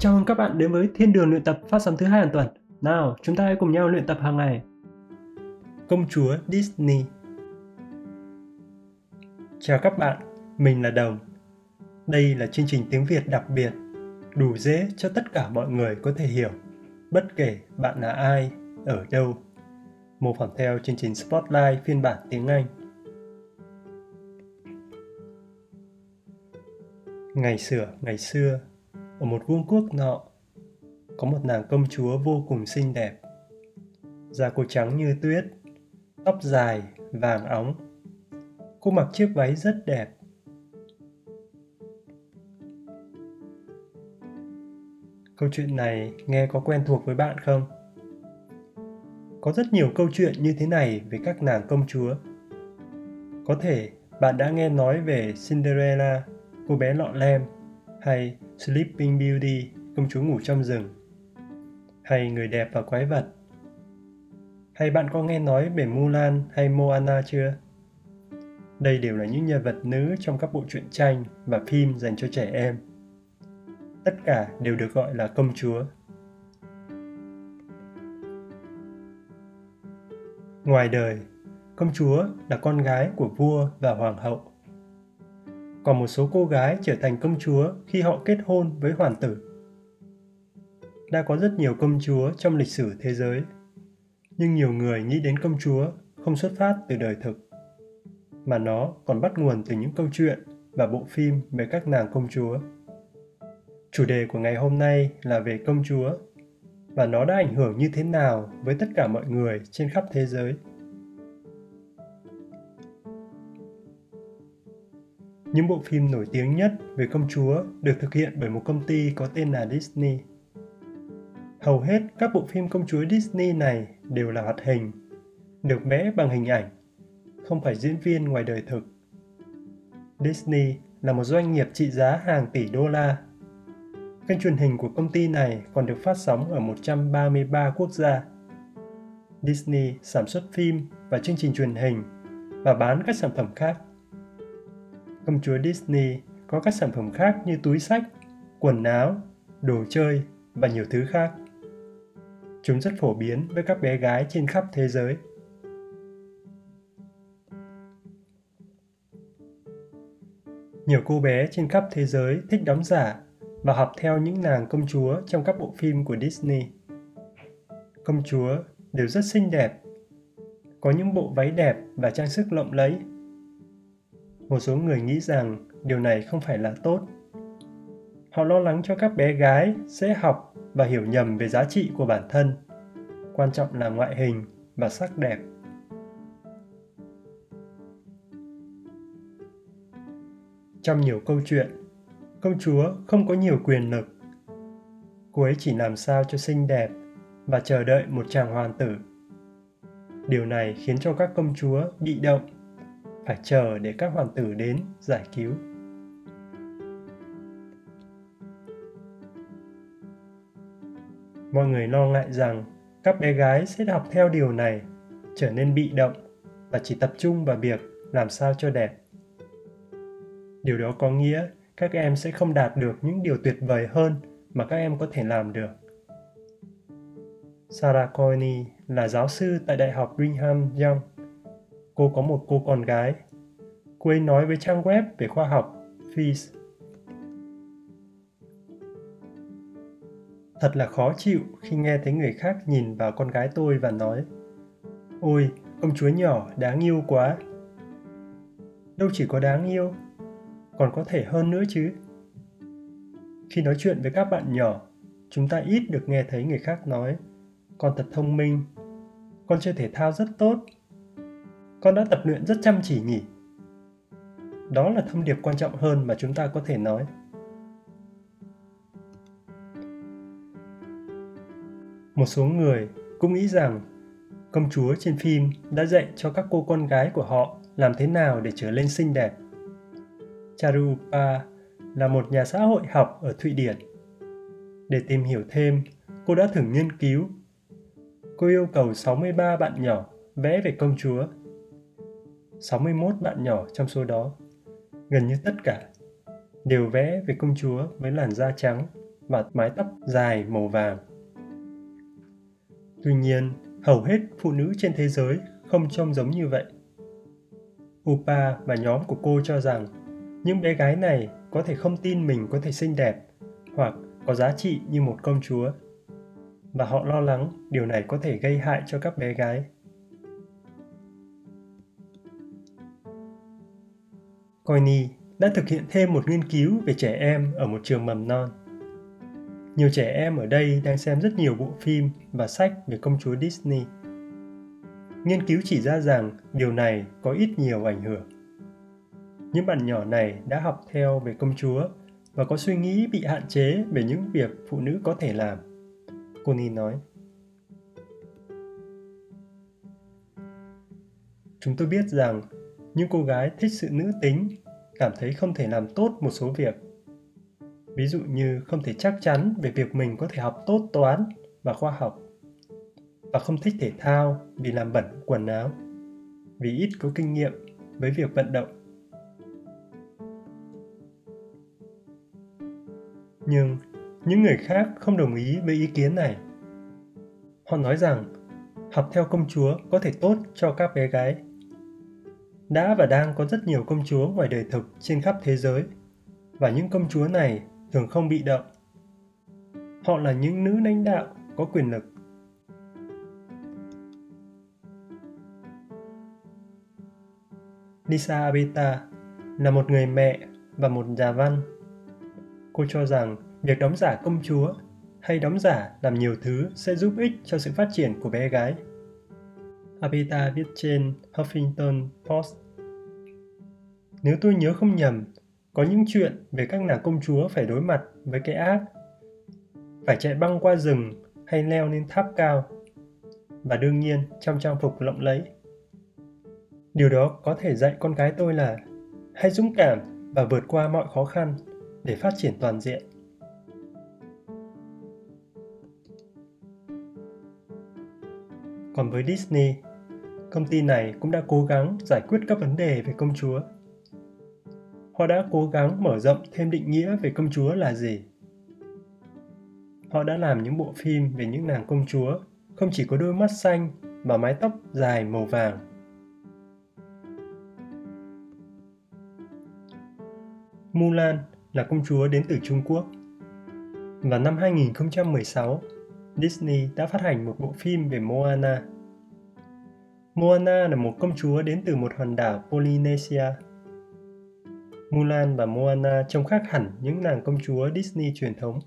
Chào mừng các bạn đến với Thiên đường luyện tập phát sóng thứ hai hàng tuần. Nào, chúng ta hãy cùng nhau luyện tập hàng ngày. Công chúa Disney Chào các bạn, mình là Đồng. Đây là chương trình tiếng Việt đặc biệt, đủ dễ cho tất cả mọi người có thể hiểu, bất kể bạn là ai, ở đâu. Mô phỏng theo chương trình Spotlight phiên bản tiếng Anh. Ngày xưa, ngày xưa, ở một vương quốc nọ, có một nàng công chúa vô cùng xinh đẹp. Da cô trắng như tuyết, tóc dài, vàng óng. Cô mặc chiếc váy rất đẹp. Câu chuyện này nghe có quen thuộc với bạn không? Có rất nhiều câu chuyện như thế này về các nàng công chúa. Có thể bạn đã nghe nói về cinderella, cô bé lọ lem hay Sleeping Beauty, công chúa ngủ trong rừng, hay Người đẹp và quái vật. Hay bạn có nghe nói về Mulan hay Moana chưa? Đây đều là những nhân vật nữ trong các bộ truyện tranh và phim dành cho trẻ em. Tất cả đều được gọi là công chúa. Ngoài đời, công chúa là con gái của vua và hoàng hậu còn một số cô gái trở thành công chúa khi họ kết hôn với hoàng tử. Đã có rất nhiều công chúa trong lịch sử thế giới, nhưng nhiều người nghĩ đến công chúa không xuất phát từ đời thực, mà nó còn bắt nguồn từ những câu chuyện và bộ phim về các nàng công chúa. Chủ đề của ngày hôm nay là về công chúa và nó đã ảnh hưởng như thế nào với tất cả mọi người trên khắp thế giới. Những bộ phim nổi tiếng nhất về công chúa được thực hiện bởi một công ty có tên là Disney. Hầu hết các bộ phim công chúa Disney này đều là hoạt hình, được vẽ bằng hình ảnh, không phải diễn viên ngoài đời thực. Disney là một doanh nghiệp trị giá hàng tỷ đô la. Kênh truyền hình của công ty này còn được phát sóng ở 133 quốc gia. Disney sản xuất phim và chương trình truyền hình và bán các sản phẩm khác công chúa Disney có các sản phẩm khác như túi sách, quần áo, đồ chơi và nhiều thứ khác. Chúng rất phổ biến với các bé gái trên khắp thế giới. Nhiều cô bé trên khắp thế giới thích đóng giả và học theo những nàng công chúa trong các bộ phim của Disney. Công chúa đều rất xinh đẹp, có những bộ váy đẹp và trang sức lộng lẫy một số người nghĩ rằng điều này không phải là tốt. Họ lo lắng cho các bé gái sẽ học và hiểu nhầm về giá trị của bản thân. Quan trọng là ngoại hình và sắc đẹp. Trong nhiều câu chuyện, công chúa không có nhiều quyền lực. Cô ấy chỉ làm sao cho xinh đẹp và chờ đợi một chàng hoàng tử. Điều này khiến cho các công chúa bị động phải chờ để các hoàng tử đến giải cứu. Mọi người lo ngại rằng các bé gái sẽ học theo điều này, trở nên bị động và chỉ tập trung vào việc làm sao cho đẹp. Điều đó có nghĩa các em sẽ không đạt được những điều tuyệt vời hơn mà các em có thể làm được. Sarah coyne là giáo sư tại đại học brigham young cô có một cô con gái. Cô ấy nói với trang web về khoa học Fees. Thật là khó chịu khi nghe thấy người khác nhìn vào con gái tôi và nói Ôi, công chúa nhỏ đáng yêu quá. Đâu chỉ có đáng yêu, còn có thể hơn nữa chứ. Khi nói chuyện với các bạn nhỏ, chúng ta ít được nghe thấy người khác nói con thật thông minh, con chơi thể thao rất tốt con đã tập luyện rất chăm chỉ nhỉ? Đó là thông điệp quan trọng hơn mà chúng ta có thể nói. Một số người cũng nghĩ rằng công chúa trên phim đã dạy cho các cô con gái của họ làm thế nào để trở lên xinh đẹp. Charupa là một nhà xã hội học ở thụy điển. Để tìm hiểu thêm, cô đã thử nghiên cứu. Cô yêu cầu 63 bạn nhỏ vẽ về công chúa. 61 bạn nhỏ trong số đó, gần như tất cả, đều vẽ về công chúa với làn da trắng, và mái tóc dài màu vàng. Tuy nhiên, hầu hết phụ nữ trên thế giới không trông giống như vậy. Upa và nhóm của cô cho rằng những bé gái này có thể không tin mình có thể xinh đẹp hoặc có giá trị như một công chúa và họ lo lắng điều này có thể gây hại cho các bé gái. Coyne đã thực hiện thêm một nghiên cứu về trẻ em ở một trường mầm non. Nhiều trẻ em ở đây đang xem rất nhiều bộ phim và sách về công chúa Disney. Nghiên cứu chỉ ra rằng điều này có ít nhiều ảnh hưởng. Những bạn nhỏ này đã học theo về công chúa và có suy nghĩ bị hạn chế về những việc phụ nữ có thể làm. Connie nói. Chúng tôi biết rằng những cô gái thích sự nữ tính, cảm thấy không thể làm tốt một số việc. Ví dụ như không thể chắc chắn về việc mình có thể học tốt toán và khoa học. Và không thích thể thao vì làm bẩn quần áo, vì ít có kinh nghiệm với việc vận động. Nhưng những người khác không đồng ý với ý kiến này. Họ nói rằng học theo công chúa có thể tốt cho các bé gái đã và đang có rất nhiều công chúa ngoài đời thực trên khắp thế giới và những công chúa này thường không bị động họ là những nữ lãnh đạo có quyền lực Lisa Abeta là một người mẹ và một nhà văn. Cô cho rằng việc đóng giả công chúa hay đóng giả làm nhiều thứ sẽ giúp ích cho sự phát triển của bé gái. Abita viết trên Huffington Post. Nếu tôi nhớ không nhầm, có những chuyện về các nàng công chúa phải đối mặt với cái ác, phải chạy băng qua rừng hay leo lên tháp cao, và đương nhiên trong trang phục lộng lẫy. Điều đó có thể dạy con cái tôi là hãy dũng cảm và vượt qua mọi khó khăn để phát triển toàn diện. Còn với Disney, công ty này cũng đã cố gắng giải quyết các vấn đề về công chúa. Họ đã cố gắng mở rộng thêm định nghĩa về công chúa là gì. Họ đã làm những bộ phim về những nàng công chúa không chỉ có đôi mắt xanh mà mái tóc dài màu vàng. Mulan là công chúa đến từ Trung Quốc. Vào năm 2016, Disney đã phát hành một bộ phim về Moana Moana là một công chúa đến từ một hòn đảo Polynesia. Mulan và Moana trông khác hẳn những nàng công chúa Disney truyền thống.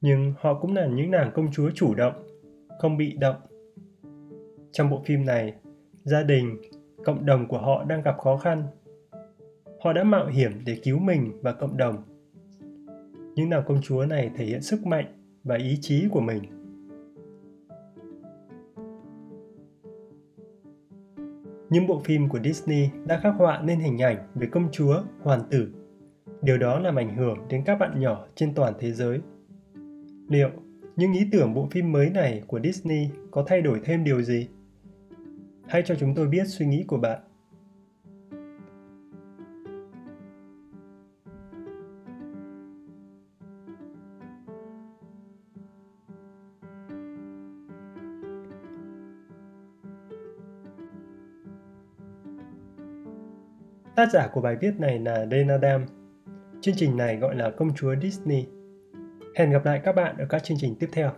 Nhưng họ cũng là những nàng công chúa chủ động, không bị động. Trong bộ phim này, gia đình, cộng đồng của họ đang gặp khó khăn. Họ đã mạo hiểm để cứu mình và cộng đồng. Những nàng công chúa này thể hiện sức mạnh và ý chí của mình những bộ phim của Disney đã khắc họa nên hình ảnh về công chúa, hoàng tử. Điều đó làm ảnh hưởng đến các bạn nhỏ trên toàn thế giới. Liệu những ý tưởng bộ phim mới này của Disney có thay đổi thêm điều gì? Hãy cho chúng tôi biết suy nghĩ của bạn. Tác giả của bài viết này là Dana Dam. Chương trình này gọi là Công chúa Disney. Hẹn gặp lại các bạn ở các chương trình tiếp theo.